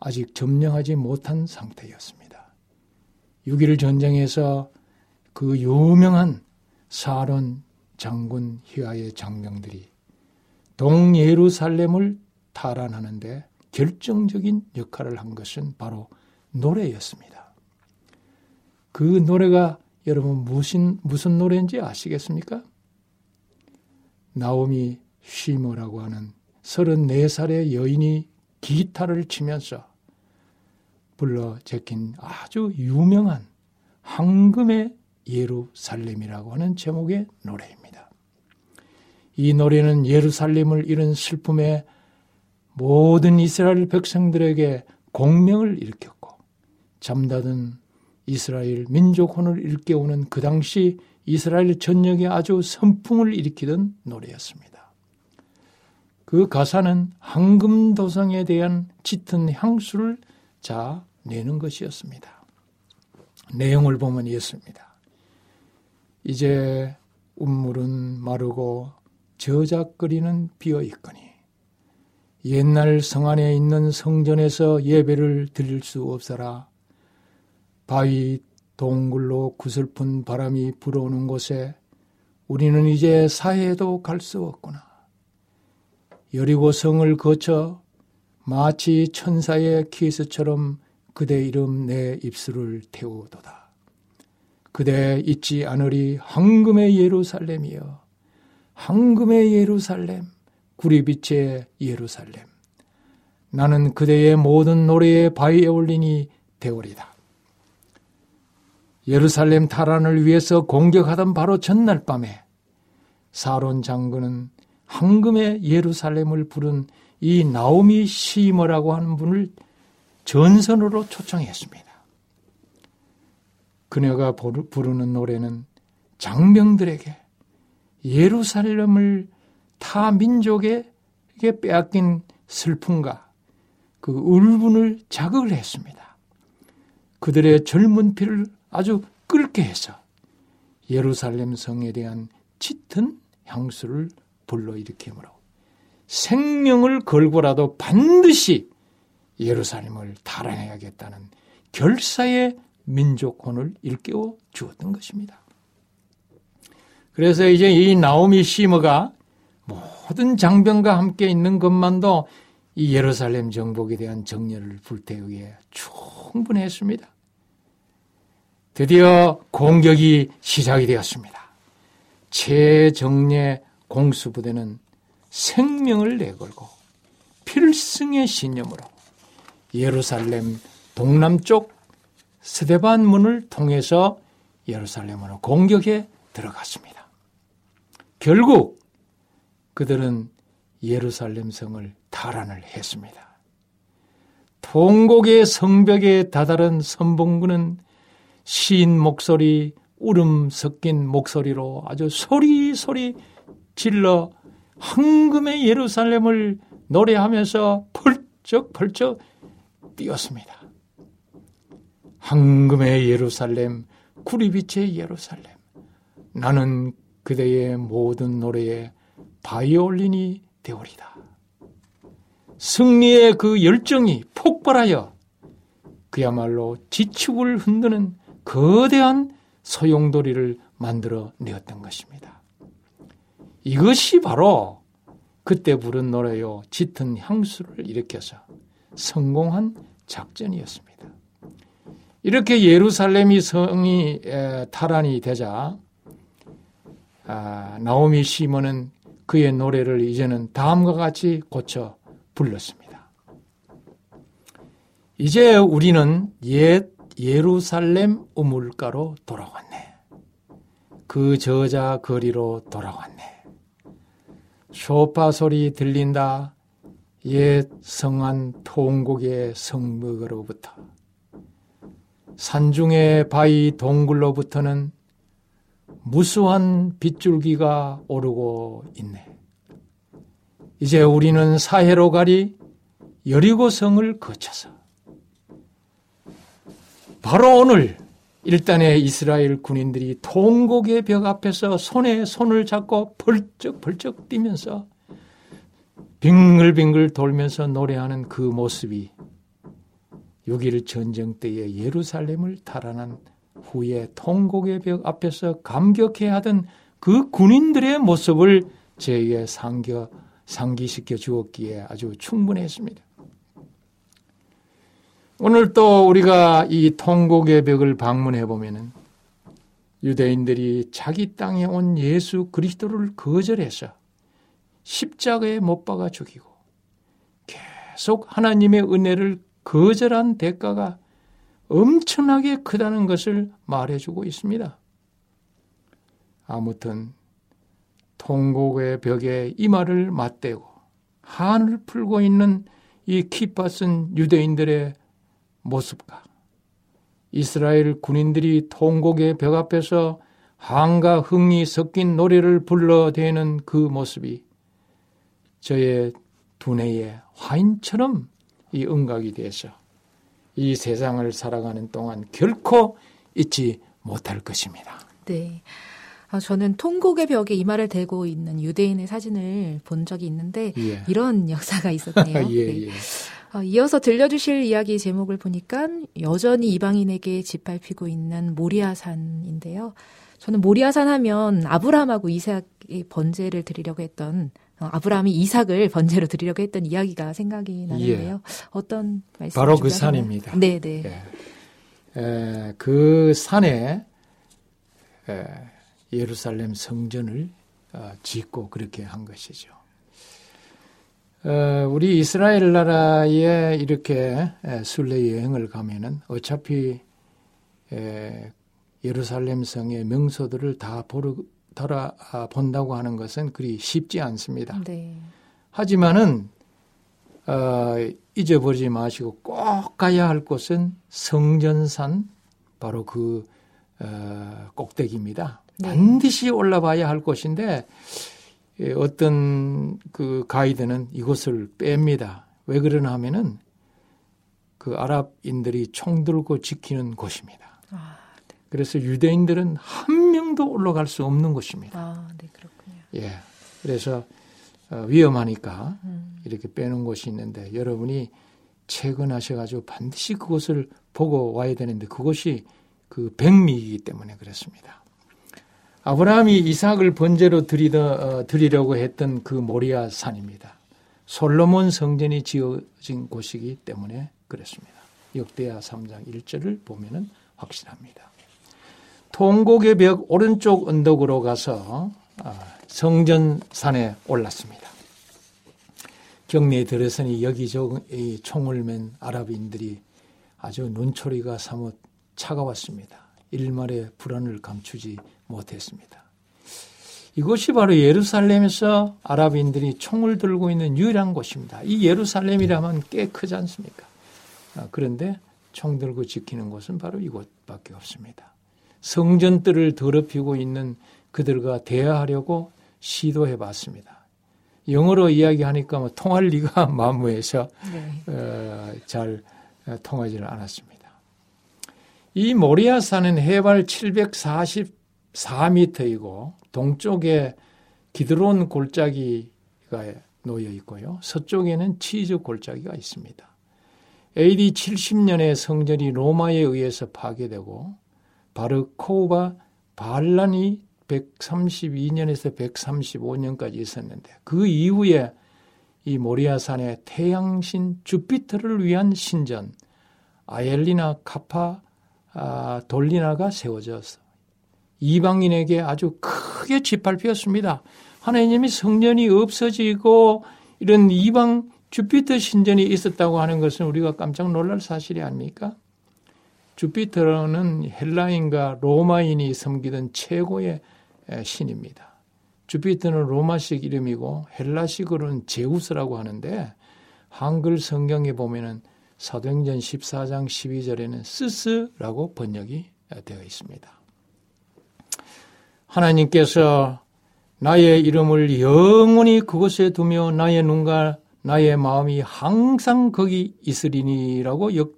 아직 점령하지 못한 상태였습니다. 6.1 전쟁에서 그 유명한 사론 장군 희하의 장병들이 동예루살렘을 탈환하는데 결정적인 역할을 한 것은 바로 노래였습니다. 그 노래가 여러분 무슨 무슨 노래인지 아시겠습니까? 나오미 쉬머라고 하는 34살의 여인이 기타를 치면서 불러 제낀 아주 유명한 황금의 예루살렘이라고 하는 제목의 노래입니다. 이 노래는 예루살렘을 잃은 슬픔에 모든 이스라엘 백성들에게 공명을 일으켰고 잠다든 이스라엘 민족혼을 일깨우는 그 당시 이스라엘 전역에 아주 선풍을 일으키던 노래였습니다. 그 가사는 황금도성에 대한 짙은 향수를 자 내는 것이었습니다. 내용을 보면 이렇습니다. 이제 운물은 마르고 저작거리는 비어 있거니 옛날 성 안에 있는 성전에서 예배를 드릴 수 없어라. 바위 동굴로 구슬픈 바람이 불어오는 곳에 우리는 이제 사해도 갈 수 없구나. 여리고 성을 거쳐 마치 천사의 키스처럼 그대 이름 내 입술을 태우도다. 그대 잊지 않으리 황금의 예루살렘이여 황금의 예루살렘 구리빛의 예루살렘 나는 그대의 모든 노래의 바이올린이 되오리다. 예루살렘 탈환을 위해서 공격하던 바로 전날 밤에 사론 장군은 황금의 예루살렘을 부른 이 나오미 시머라고 하는 분을 전선으로 초청했습니다. 그녀가 부르는 노래는 장병들에게 예루살렘을 타 민족에게 빼앗긴 슬픔과 그 울분을 자극을 했습니다. 그들의 젊은 피를 아주 끓게 해서 예루살렘 성에 대한 짙은 향수를 불러일으키므로 생명을 걸고라도 반드시 예루살렘을 달아내야겠다는 결사의 민족혼을 일깨워 주었던 것입니다. 그래서 이제 이 나오미 시머가 모든 장병과 함께 있는 것만도 이 예루살렘 정복에 대한 정열을 불태우기에 충분했습니다. 드디어 공격이 시작이 되었습니다. 최정예 공수부대는 생명을 내걸고 필승의 신념으로 예루살렘 동남쪽 스데반 문을 통해서 예루살렘으로 공격에 들어갔습니다. 결국 그들은 예루살렘 성을 탈환을 했습니다. 통곡의 성벽에 다다른 선봉군은 시인 목소리, 울음 섞인 목소리로 아주 소리소리 질러 황금의 예루살렘을 노래하면서 펄쩍 펄쩍 뛰었습니다. 황금의 예루살렘, 구리빛의 예루살렘. 나는 그대의 모든 노래에 바이올린이 되오리다. 승리의 그 열정이 폭발하여 그야말로 지축을 흔드는 거대한 소용돌이를 만들어 내었던 것입니다. 이것이 바로 그때 부른 노래요 짙은 향수를 일으켜서 성공한 작전이었습니다. 이렇게 예루살렘이 성이 탈환이 되자 아, 나오미 시몬은 그의 노래를 이제는 다음과 같이 고쳐 불렀습니다. 이제 우리는 옛 예루살렘 우물가로 돌아왔네. 그 저자 거리로 돌아왔네. 쇼파 소리 들린다. 옛 성한 통곡의 성벽으로부터 산중의 바위 동굴로부터는 무수한 빗줄기가 오르고 있네. 이제 우리는 사해로 가리 여리고성을 거쳐서 바로 오늘 일단의 이스라엘 군인들이 통곡의 벽 앞에서 손에 손을 잡고 벌쩍벌쩍 뛰면서 빙글빙글 돌면서 노래하는 그 모습이 6.1 전쟁 때의 예루살렘을 탈환한 후에 통곡의 벽 앞에서 감격해 하던 그 군인들의 모습을 저에게 상겨, 상기시켜 주었기에 아주 충분했습니다. 오늘 또 우리가 이 통곡의 벽을 방문해 보면은 유대인들이 자기 땅에 온 예수 그리스도를 거절해서 십자가에 못 박아 죽이고 계속 하나님의 은혜를 거절한 대가가 엄청나게 크다는 것을 말해주고 있습니다. 아무튼 통곡의 벽에 이마를 맞대고 한을 풀고 있는 이 키파슨 유대인들의 모습과 이스라엘 군인들이 통곡의 벽 앞에서 한과 흥이 섞인 노래를 불러대는 그 모습이 저의 두뇌에 화인처럼 이 음각이 돼서 이 세상을 살아가는 동안 결코 잊지 못할 것입니다. 네. 아, 저는 통곡의 벽에 이마를 대고 있는 유대인의 사진을 본 적이 있는데 예. 이런 역사가 있었네요. 예, 네. 예. 어, 이어서 들려주실 이야기 제목을 보니까 여전히 이방인에게 짓밟히고 있는 모리아산인데요. 저는 모리아산 하면 아브라함하고 이삭의 번제를 드리려고 했던 어, 아브라함이 이삭을 번제로 드리려고 했던 이야기가 생각이 나는데요. 예. 어떤 말씀? 바로 그 산입니다. 네, 네. 예. 에, 그 산에 에, 예루살렘 성전을 어, 짓고 그렇게 한 것이죠. 어, 우리 이스라엘 나라에 이렇게 순례 여행을 가면은 어차피 에, 예루살렘 성의 명소들을 다 보러 돌아 본다고 하는 것은 그리 쉽지 않습니다. 네. 하지만은 어, 잊어버리지 마시고 꼭 가야 할 곳은 성전산 바로 그 어, 꼭대기입니다. 네. 반드시 올라봐야 할 곳인데 예, 어떤 그 가이드는 이곳을 뺍니다. 왜 그러나 하면은 그 아랍인들이 총 들고 지키는 곳입니다. 아, 네. 그래서 유대인들은 한 명도 올라갈 수 없는 곳입니다. 아, 네, 그렇군요. 예. 그래서 어, 위험하니까 음. 이렇게 빼는 곳이 있는데 여러분이 퇴근하셔가지고 반드시 그곳을 보고 와야 되는데 그것이 그 백미이기 때문에 그렇습니다. 아브라함이 이삭을 번제로 드리더, 어, 드리려고 했던 그 모리아 산입니다. 솔로몬 성전이 지어진 곳이기 때문에 그렇습니다. 역대하 3장 1절을 보면 확실합니다. 통곡의 벽 오른쪽 언덕으로 가서 아, 성전산에 올랐습니다. 경내에 들어서니 여기저기 총을 맨 아랍인들이 아주 눈초리가 사뭇 차가웠습니다. 일말의 불안을 감추지 못했습니다. 이곳이 바로 예루살렘에서 아랍인들이 총을 들고 있는 유일한 곳입니다. 이 예루살렘이라면 꽤 크지 않습니까? 아, 그런데 총 들고 지키는 곳은 바로 이곳밖에 없습니다. 성전들을 더럽히고 있는 그들과 대화하려고 시도해 봤습니다. 영어로 이야기하니까 뭐 통할 리가 만무해서 네. 어, 잘 어, 통하지는 않았습니다. 이 모리아산은 해발 744m이고 동쪽에 기드론 골짜기가 놓여 있고요. 서쪽에는 치즈 골짜기가 있습니다. AD 70년에 성전이 로마에 의해서 파괴되고 바르코바 반란이 132년에서 135년까지 있었는데 그 이후에 이 모리아산에 태양신 주피터를 위한 신전 아엘리나 카파 아, 돌리나가 세워져서 이방인에게 아주 크게 짓밟혔습니다. 하나님이 성전이 없어지고 이런 이방 주피터 신전이 있었다고 하는 것은 우리가 깜짝 놀랄 사실이 아닙니까? 주피터는 헬라인과 로마인이 섬기던 최고의 신입니다. 주피터는 로마식 이름이고 헬라식으로는 제우스라고 하는데 한글 성경에 보면은 사도행전 14장 12절에는 스스라고 번역이 되어 있습니다. 하나님께서 나의 이름을 영원히 그곳에 두며 나의 눈과 나의 마음이 항상 거기 있으리니라고 역,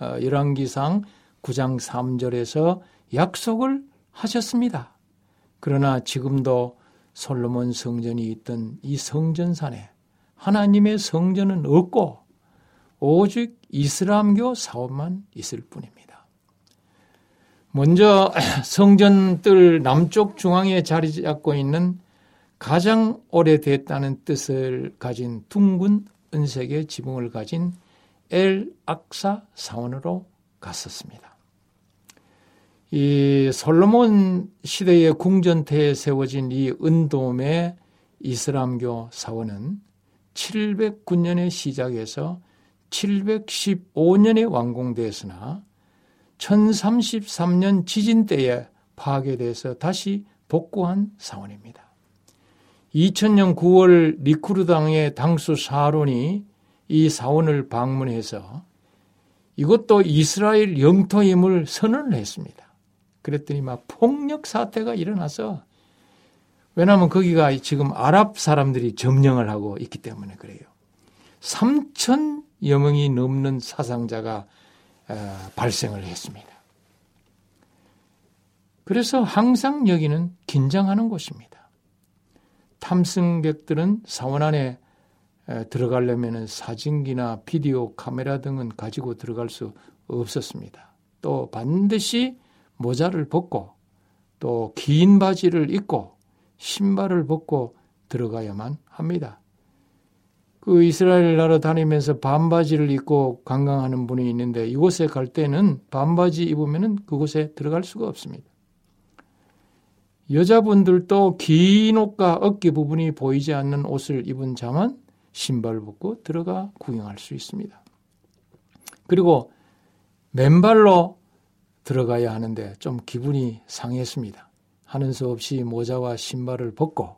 어, 열왕기상 9장 3절에서 약속을 하셨습니다. 그러나 지금도 솔로몬 성전이 있던 이 성전산에 하나님의 성전은 없고 오직 이슬람교 사원만 있을 뿐입니다. 먼저 성전뜰 남쪽 중앙에 자리 잡고 있는 가장 오래됐다는 뜻을 가진 둥근 은색의 지붕을 가진 엘 악사 사원으로 갔었습니다. 이 솔로몬 시대의 궁전태에 세워진 이 은돔의 이슬람교 사원은 709년에 시작해서 715년에 완공되었으나 1033년 지진 때에 파괴돼서 다시 복구한 사원입니다. 2000년 9월 리쿠르당의 당수 사론이 이 사원을 방문해서 이것도 이스라엘 영토임을 선언을 했습니다. 그랬더니 막 폭력 사태가 일어나서 왜냐하면 거기가 지금 아랍 사람들이 점령을 하고 있기 때문에 그래요. 3천 여 명이 넘는 사상자가 어, 발생을 했습니다. 그래서 항상 여기는 긴장하는 곳입니다. 탐승객들은 사원 안에 어, 들어가려면 사진기나 비디오 카메라 등은 가지고 들어갈 수 없었습니다. 또 반드시 모자를 벗고 또 긴 바지를 입고 신발을 벗고 들어가야만 합니다. 그 이스라엘 나라 다니면서 반바지를 입고 관광하는 분이 있는데 이곳에 갈 때는 반바지 입으면 그곳에 들어갈 수가 없습니다. 여자분들도 긴 옷과 어깨 부분이 보이지 않는 옷을 입은 자만 신발 벗고 들어가 구경할 수 있습니다. 그리고 맨발로 들어가야 하는데 좀 기분이 상했습니다. 하는 수 없이 모자와 신발을 벗고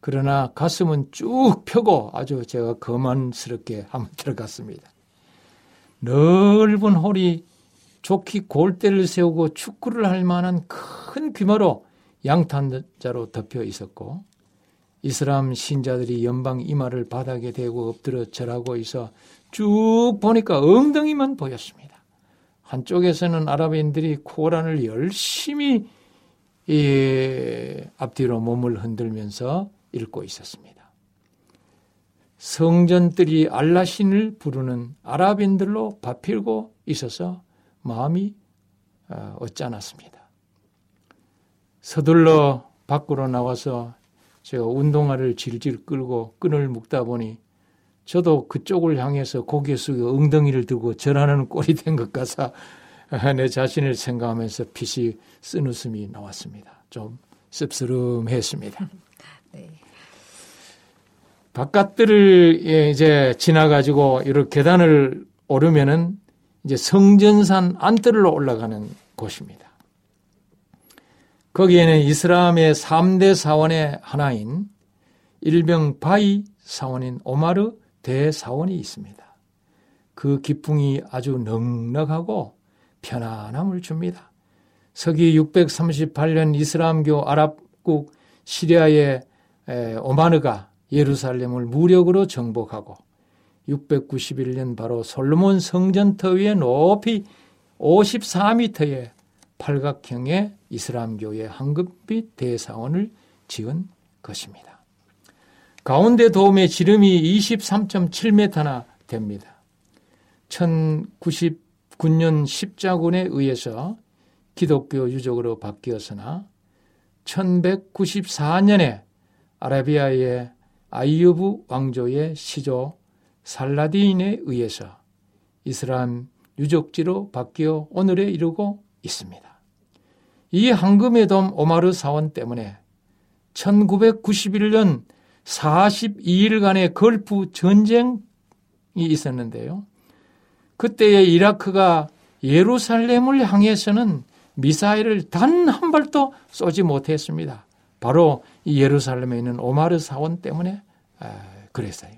그러나 가슴은 쭉 펴고 아주 제가 거만스럽게 한번 들어갔습니다. 넓은 홀이 좋기 골대를 세우고 축구를 할 만한 큰 귀마로 양탄자로 덮여 있었고 이슬람 신자들이 연방 이마를 바닥에 대고 엎드려 절하고 있어 쭉 보니까 엉덩이만 보였습니다. 한쪽에서는 아랍인들이 코란을 열심히 앞뒤로 몸을 흔들면서 읽고 있었습니다. 성전들이 알라신을 부르는 아랍인들로 바필고 있어서 마음이 어, 어쩌않았습니다. 서둘러 밖으로 나와서 제가 운동화를 질질 끌고 끈을 묶다 보니 저도 그쪽을 향해서 고개 숙여 엉덩이를 들고 절하는 꼴이 된 것 같아 내 자신을 생각하면서 빛이 쓴 웃음이 나왔습니다. 좀 씁쓸름했습니다. 네. 바깥들을 예, 이제 지나가지고 이렇게 계단을 오르면은 이제 성전산 안뜰로 올라가는 곳입니다. 거기에는 이슬람의 3대 사원의 하나인 일명 바위 사원인 오마르 대사원이 있습니다. 그 기풍이 아주 넉넉하고 편안함을 줍니다. 서기 638년 이슬람교 아랍국 시리아의 오마르가 예루살렘을 무력으로 정복하고 691년 바로 솔로몬 성전터 위에 높이 54m의 팔각형의 이슬람교의 황금빛 대사원을 지은 것입니다. 가운데 도움의 지름이 23.7m나 됩니다. 1099년 십자군에 의해서 기독교 유적으로 바뀌었으나 1194년에 아라비아의 아이유브 왕조의 시조 살라딘에 의해서 이슬람 유적지로 바뀌어 오늘에 이르고 있습니다. 이 황금의 돔 오마르 사원 때문에 1991년 42일간의 걸프 전쟁이 있었는데요. 그때의 이라크가 예루살렘을 향해서는 미사일을 단 한 발도 쏘지 못했습니다. 바로 이 예루살렘에 있는 오마르 사원 때문에 그랬어요.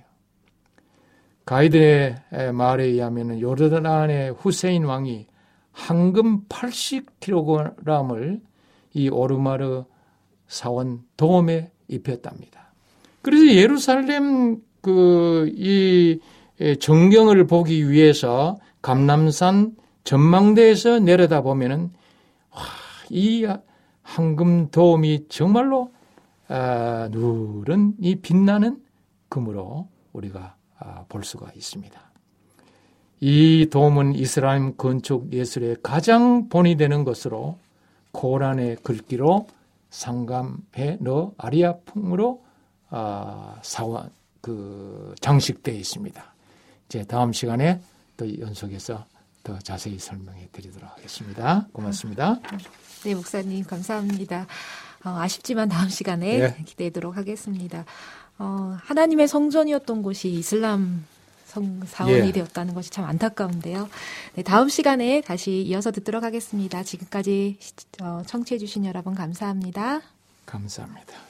가이드의 말에 의하면 요르단의 후세인 왕이 황금 80kg을 이 오르마르 사원 도움에 입혔답니다. 그래서 예루살렘 그이 정경을 보기 위해서 감남산 전망대에서 내려다 보면은 와, 이 황금 도움이 정말로 아, 누른 이 빛나는 금으로 우리가 아, 볼 수가 있습니다. 이 도움은 이스라엘 건축 예술의 가장 본이 되는 것으로 고란의 글귀로 상감해 넣어 아리아 풍으로 아, 사원 그 장식되어 있습니다. 이제 다음 시간에 또 연속해서 더 자세히 설명해 드리도록 하겠습니다. 고맙습니다. 네, 목사님 감사합니다. 어, 아쉽지만 다음 시간에 네. 기대하도록 하겠습니다. 어, 하나님의 성전이었던 곳이 이슬람 성 사원이 예. 되었다는 것이 참 안타까운데요. 네, 다음 시간에 다시 이어서 듣도록 하겠습니다. 지금까지 어, 청취해 주신 여러분 감사합니다. 감사합니다.